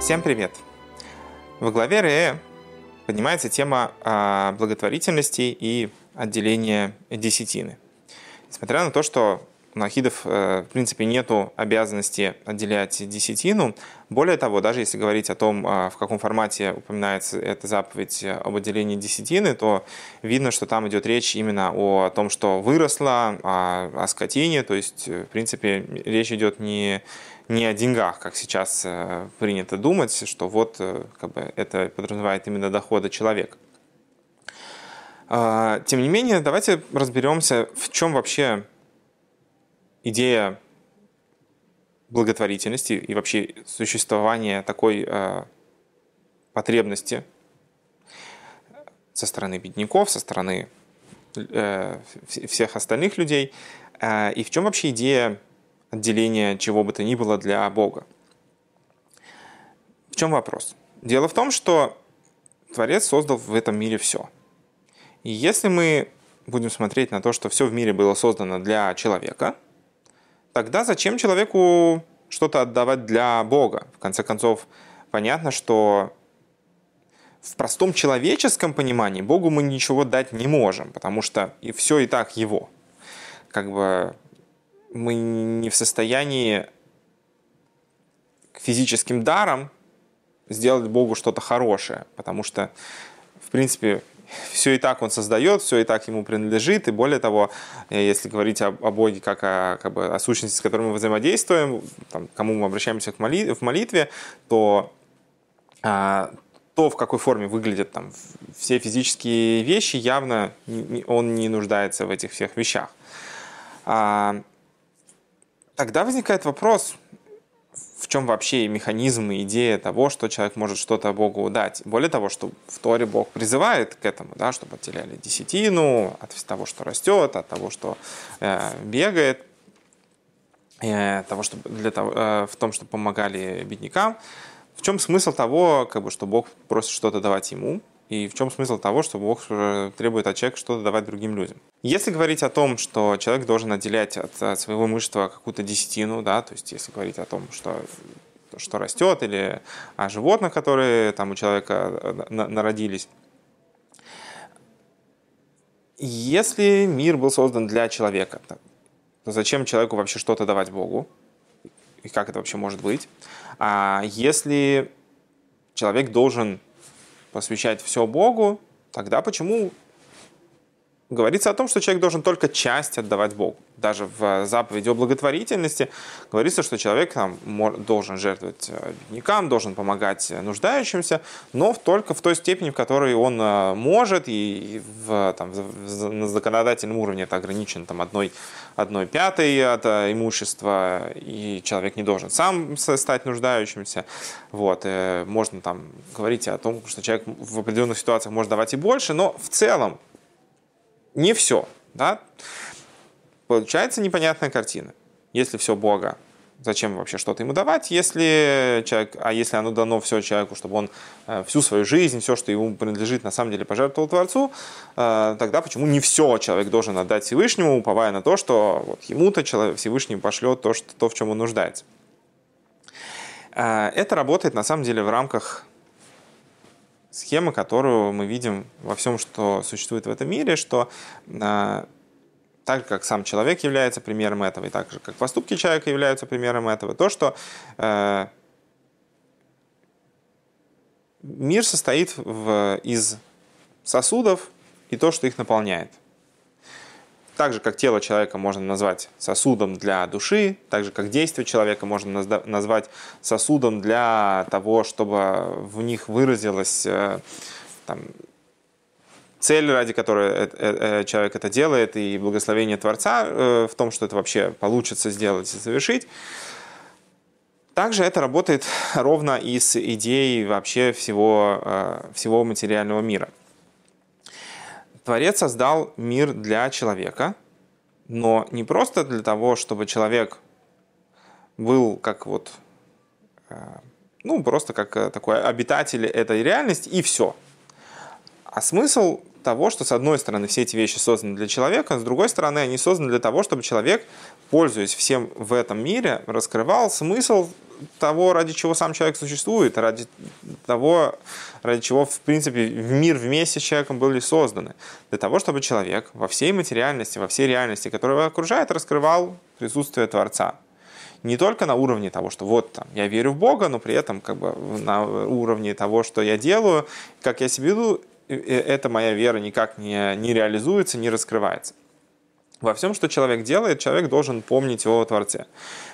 Всем привет! Во главе РЭ поднимается тема а, благотворительности и отделения десятины. Несмотря на то, что у нахидов, э, в принципе, нету обязанности отделять десятину. Более того, даже если говорить о том, а, в каком формате упоминается эта заповедь об отделении десятины, то видно, что там идет речь именно о том, что выросло, о, о скотине. То есть, в принципе, речь идет не, не о деньгах, как сейчас э, принято думать, что вот э, как бы, это подразумевает именно доходы человека. А, тем не менее, давайте разберемся, в чем вообще идея благотворительности и вообще существования такой э, потребности со стороны бедняков, со стороны всех остальных людей, и в чем вообще идея отделения чего бы то ни было для Бога. В чем вопрос? Дело в том, что Творец создал в этом мире все. И если мы будем смотреть на то, что все в мире было создано для человека – тогда зачем человеку что-то отдавать для Бога? В конце концов, понятно, что в простом человеческом понимании Богу мы ничего дать не можем, потому что и все и так Его. Как бы мы не в состоянии физическим даром сделать Богу что-то хорошее, потому что, в принципе, все и так он создает, все и так ему принадлежит, и более того, если говорить о, о Боге как о, как бы, о сущности, с которой мы взаимодействуем, там, кому мы обращаемся к моли, в молитве, то а, то, в какой форме выглядят там все физические вещи, явно он не нуждается в этих всех вещах. А, тогда возникает вопрос, в чем вообще механизм и идея того, что человек может что-то Богу дать. Более того, что в Торе Бог призывает к этому, да, чтобы отделяли десятину от того, что растет, от того, что э, бегает, э, того, чтобы, для того, э, в том, чтобы помогали беднякам. В чем смысл того, как бы, что Бог просит что-то давать ему? И в чем смысл того, что Бог требует от человека что-то давать другим людям? Если говорить о том, что человек должен отделять от, от своего имущества какую-то десятину, да, то есть если говорить о том, что что растет, или о животных, которые там у человека э, народились. Если мир был создан для человека, то зачем человеку вообще что-то давать Богу? И как это вообще может быть? А если человек должен посвящать все Богу, тогда почему говорится о том, что человек должен только часть отдавать Богу. Даже в заповеди о благотворительности говорится, что человек там, должен жертвовать э, беднякам, должен помогать нуждающимся, но только в той степени, в которой он э, может, и в, там, на законодательном уровне это ограничено там, одной, одной пятой от э, имущества, и человек не должен сам стать нуждающимся. Вот. Можно там говорить о том, что человек в определенных ситуациях может давать и больше, но в целом не все. Да? Получается непонятная картина. Если все Бога, зачем вообще что-то ему давать, если человек, а если оно дано все человеку, чтобы он э, всю свою жизнь, все, что ему принадлежит, на самом деле пожертвовал Творцу, э, тогда почему не все человек должен отдать Всевышнему, уповая на то, что вот ему-то человек, Всевышний пошлет то, что, то, в чем он нуждается. Э, это работает на самом деле в рамках схема, которую мы видим во всем, что существует в этом мире, что э, так как сам человек является примером этого, и так же, как поступки человека являются примером этого, то, что э, мир состоит в, из сосудов и то, что их наполняет. Так же, как тело человека можно назвать сосудом для души, так же, как действие человека можно назвать сосудом для того, чтобы в них выразилась э, там, цель, ради которой э, э, человек это делает, и благословение Творца в том, что это вообще получится сделать и совершить. Также это работает ровно и с идеей вообще всего, всего материального мира – Творец создал мир для человека, но не просто для того, чтобы человек был как вот, э, ну, просто как э, такой обитатель этой реальности, и все. А смысл того, что с одной стороны все эти вещи созданы для человека, с другой стороны они созданы для того, чтобы человек, пользуясь всем в этом мире, раскрывал смысл того, ради чего сам человек существует, ради того, ради чего, в принципе, мир вместе с человеком были созданы. Для того, чтобы человек во всей материальности, во всей реальности, которая его окружает, раскрывал присутствие Творца. Не только на уровне того, что вот там, я верю в Бога, но при этом как бы на уровне того, что я делаю, как я себя веду, эта моя вера никак не, не реализуется, не раскрывается. Во всем, что человек делает, человек должен помнить о Творце.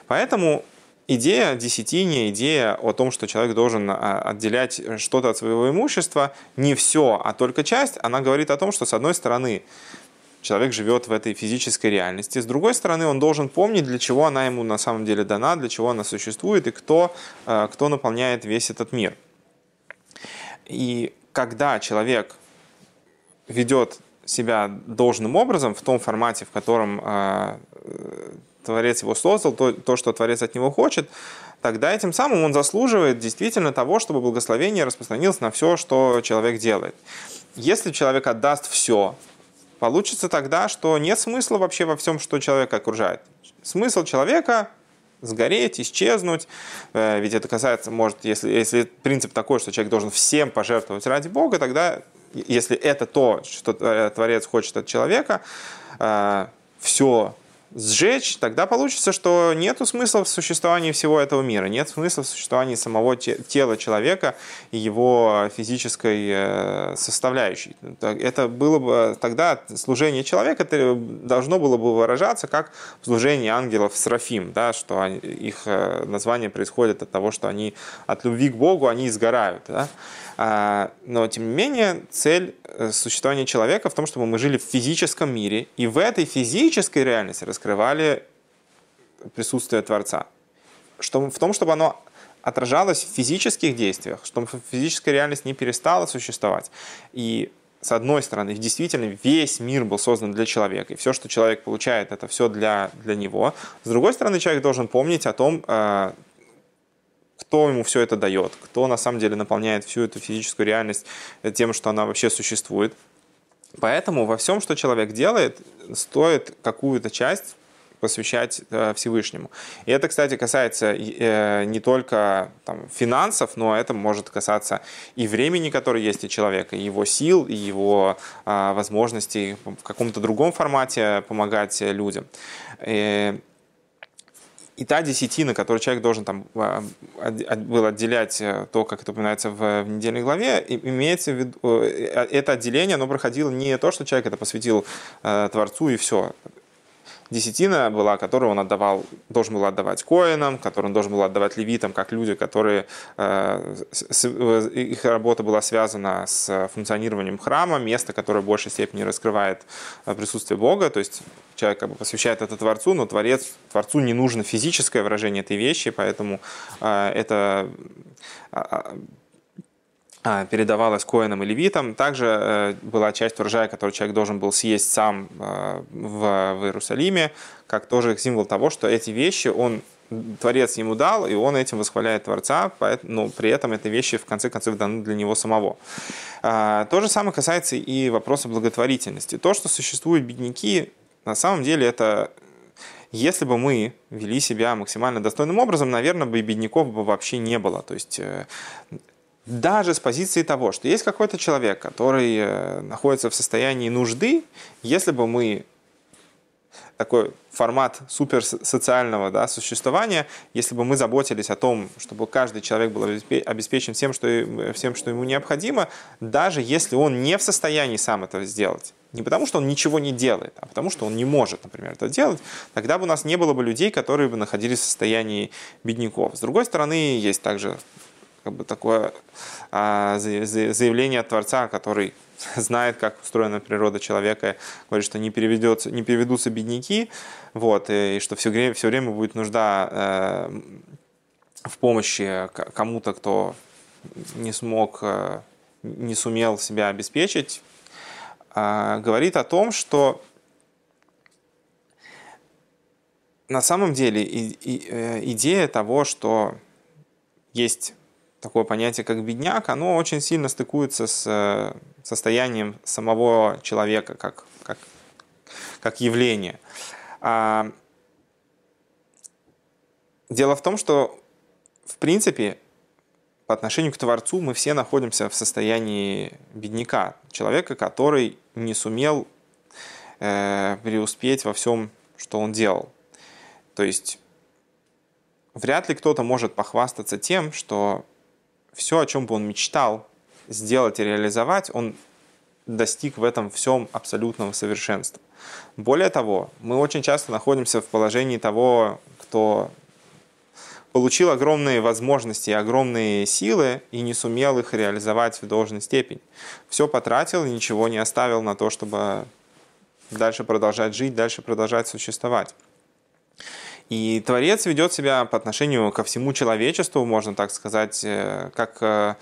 Поэтому идея десятине, идея о том, что человек должен а, отделять что-то от своего имущества, не все, а только часть, она говорит о том, что с одной стороны человек живет в этой физической реальности, с другой стороны он должен помнить, для чего она ему на самом деле дана, для чего она существует и кто, а, кто наполняет весь этот мир. И когда человек ведет себя должным образом, в том формате, в котором э, Творец его создал, то, то, что Творец от него хочет, тогда этим самым он заслуживает действительно того, чтобы благословение распространилось на все, что человек делает. Если человек отдаст все, получится тогда, что нет смысла вообще во всем, что человек окружает. Смысл человека сгореть, исчезнуть. Э, ведь это касается, может, если, если принцип такой, что человек должен всем пожертвовать ради Бога, тогда если это то, что Творец хочет от человека, э, все сжечь, тогда получится, что нет смысла в существовании всего этого мира, нет смысла в существовании самого тела человека и его физической э, составляющей. Это было бы тогда служение человека это должно было бы выражаться как служение ангелов Срафим, да, что они, их э, название происходит от того, что они от любви к Богу они изгорают. Да? А, но, тем не менее, цель э, существования человека в том, чтобы мы жили в физическом мире, и в этой физической реальности раскрывали присутствие Творца. Что, в том, чтобы оно отражалось в физических действиях, чтобы физическая реальность не перестала существовать. И с одной стороны, действительно, весь мир был создан для человека, и все, что человек получает, это все для, для него. С другой стороны, человек должен помнить о том, э, кто ему все это дает, кто на самом деле наполняет всю эту физическую реальность тем, что она вообще существует. Поэтому во всем, что человек делает, стоит какую-то часть посвящать э, Всевышнему. И это, кстати, касается э, не только там, финансов, но это может касаться и времени, которое есть у человека, и его сил, и его э, возможностей в каком-то другом формате помогать людям. И та десятина, которую человек должен там а, был отделять, э, то, как это упоминается в, в недельной главе, имеется в виду, э, это отделение, оно проходило не то, что человек это посвятил э, Творцу и все десятина была, которую он отдавал, должен был отдавать коинам, которую он должен был отдавать левитам, как люди, которые э, э, их работа была связана с функционированием храма, место, которое в большей степени раскрывает э, присутствие Бога, то есть человек как бы посвящает это Творцу, но Творец, Творцу не нужно физическое выражение этой вещи, поэтому это э, а, передавалась коинам и левитам. Также э, была часть урожая, которую человек должен был съесть сам э, в, в Иерусалиме, как тоже символ того, что эти вещи он Творец ему дал, и он этим восхваляет Творца, но при этом эти вещи в конце концов даны для него самого. А, то же самое касается и вопроса благотворительности. То, что существуют бедняки, на самом деле это если бы мы вели себя максимально достойным образом, наверное, бы и бедняков бы вообще не было. То есть э, даже с позиции того, что есть какой-то человек, который э, находится в состоянии нужды, если бы мы такой формат суперсоциального да, существования, если бы мы заботились о том, чтобы каждый человек был обеспечен всем что, всем, что ему необходимо, даже если он не в состоянии сам это сделать. Не потому, что он ничего не делает, а потому, что он не может, например, это делать, тогда бы у нас не было бы людей, которые бы находились в состоянии бедняков. С другой стороны, есть также как бы такое а, заявление Творца, который знает, как устроена природа человека, говорит, что не, переведется, не переведутся бедняки, вот, и что все время, все время будет нужда э, в помощи кому-то, кто не смог, э, не сумел себя обеспечить, э, говорит о том, что на самом деле э, идея того, что есть такое понятие, как бедняк, оно очень сильно стыкуется с э, состоянием самого человека как, как, как явление. А, дело в том, что в принципе, по отношению к Творцу мы все находимся в состоянии бедняка, человека, который не сумел э, преуспеть во всем, что он делал. То есть вряд ли кто-то может похвастаться тем, что все, о чем бы он мечтал сделать и реализовать, он достиг в этом всем абсолютного совершенства. Более того, мы очень часто находимся в положении того, кто получил огромные возможности огромные силы и не сумел их реализовать в должной степени. Все потратил и ничего не оставил на то, чтобы дальше продолжать жить, дальше продолжать существовать. И Творец ведет себя по отношению ко всему человечеству, можно так сказать, э, как, э,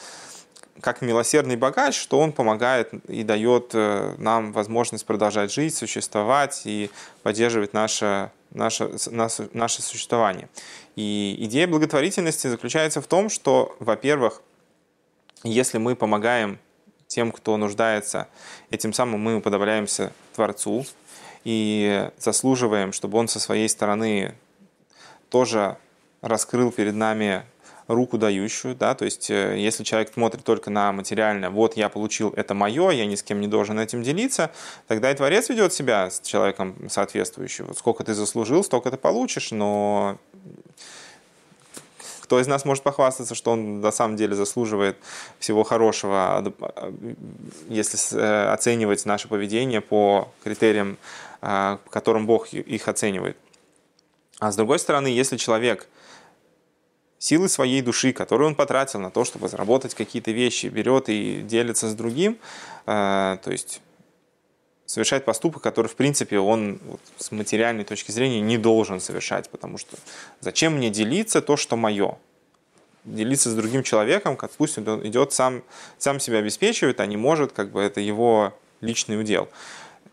как милосердный богач, что он помогает и дает э, нам возможность продолжать жить, существовать и поддерживать наше, наше, наше, существование. И идея благотворительности заключается в том, что, во-первых, если мы помогаем тем, кто нуждается, этим самым мы уподобляемся Творцу и заслуживаем, чтобы Он со своей стороны тоже раскрыл перед нами руку дающую, да, то есть э, если человек смотрит только на материальное, вот я получил, это мое, я ни с кем не должен этим делиться, тогда и Творец ведет себя с человеком соответствующим. Вот сколько ты заслужил, столько ты получишь, но кто из нас может похвастаться, что он на самом деле заслуживает всего хорошего, если э, оценивать наше поведение по критериям, э, по которым Бог их оценивает. А с другой стороны, если человек силы своей души, которую он потратил на то, чтобы заработать какие-то вещи, берет и делится с другим, э, то есть совершать поступок, который, в принципе, он вот, с материальной точки зрения не должен совершать, потому что зачем мне делиться то, что мое? Делиться с другим человеком, как пусть он идет сам, сам себя обеспечивает, а не может, как бы это его личный удел.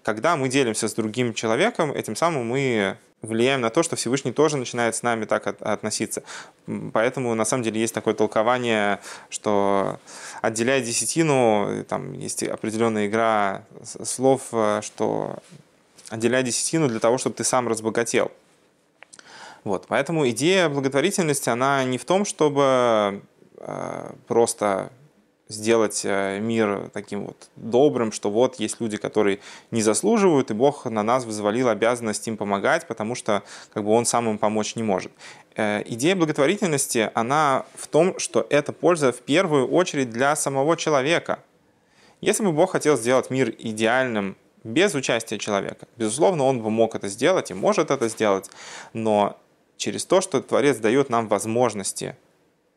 Когда мы делимся с другим человеком, этим самым мы влияем на то, что Всевышний тоже начинает с нами так относиться. Поэтому на самом деле есть такое толкование, что отделяя десятину, там есть определенная игра слов, э, что отделяй десятину для того, чтобы ты сам разбогател. Вот, поэтому идея благотворительности, она не в том, чтобы э, просто сделать э, мир таким вот добрым, что вот есть люди, которые не заслуживают, и Бог на нас взвалил обязанность им помогать, потому что как бы Он сам им помочь не может. Э, идея благотворительности, она в том, что это польза в первую очередь для самого человека. Если бы Бог хотел сделать мир идеальным без участия человека, безусловно, Он бы мог это сделать и может это сделать, но через то, что Творец дает нам возможности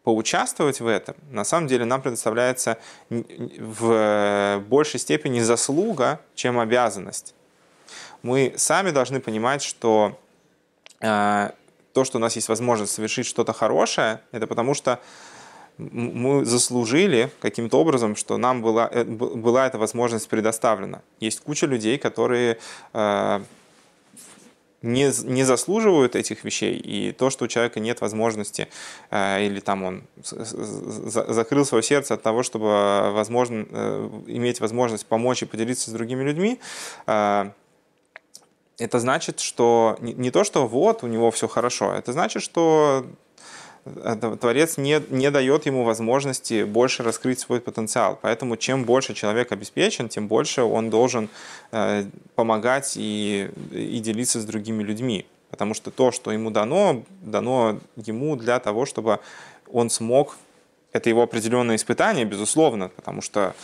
поучаствовать в этом, на самом деле нам предоставляется в большей степени заслуга, чем обязанность. Мы сами должны понимать, что э, то, что у нас есть возможность совершить что-то хорошее, это потому что мы заслужили каким-то образом, что нам была, э, была эта возможность предоставлена. Есть куча людей, которые э, не, не заслуживают этих вещей, и то, что у человека нет возможности, э, или там он закрыл свое сердце от того, чтобы возможно, э, иметь возможность помочь и поделиться с другими людьми, э, это значит, что не, не то, что вот у него все хорошо, это значит, что Творец не, не дает ему возможности больше раскрыть свой потенциал. Поэтому чем больше человек обеспечен, тем больше он должен э, помогать и, и делиться с другими людьми. Потому что то, что ему дано, дано ему для того, чтобы он смог... Это его определенное испытание, безусловно, потому что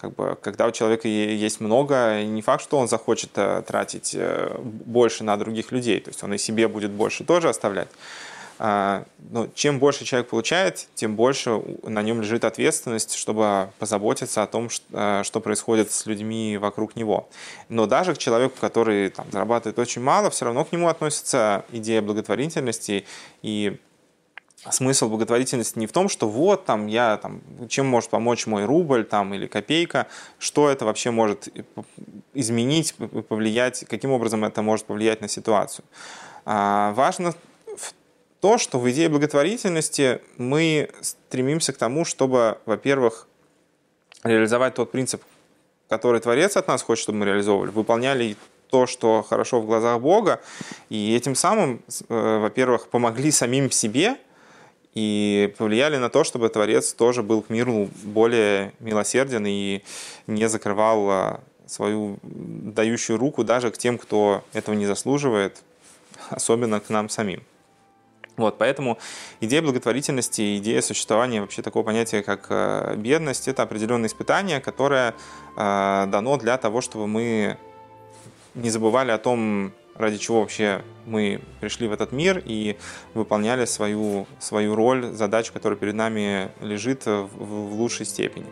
как бы, когда у человека есть много, не факт, что он захочет э, тратить э, больше на других людей. То есть он и себе будет больше тоже оставлять. А, но чем больше человек получает, тем больше на нем лежит ответственность, чтобы позаботиться о том, а, что происходит с людьми вокруг него. Но даже к человеку, который там, зарабатывает очень мало, все равно к нему относится идея благотворительности и смысл благотворительности не в том, что вот там я там чем может помочь мой рубль там или копейка, что это вообще может изменить, повлиять, каким образом это может повлиять на ситуацию. А, важно то, что в идее благотворительности мы стремимся к тому, чтобы, во-первых, реализовать тот принцип, который Творец от нас хочет, чтобы мы реализовывали, выполняли то, что хорошо в глазах Бога, и этим самым, э, во-первых, помогли самим себе и повлияли на то, чтобы Творец тоже был к миру более милосерден и не закрывал а, свою дающую руку даже к тем, кто этого не заслуживает, особенно к нам самим. Вот, поэтому идея благотворительности, идея существования вообще такого понятия, как э, бедность, это определенное испытание, которое э, дано для того, чтобы мы не забывали о том, ради чего вообще мы пришли в этот мир и выполняли свою, свою роль, задачу, которая перед нами лежит в, в лучшей степени.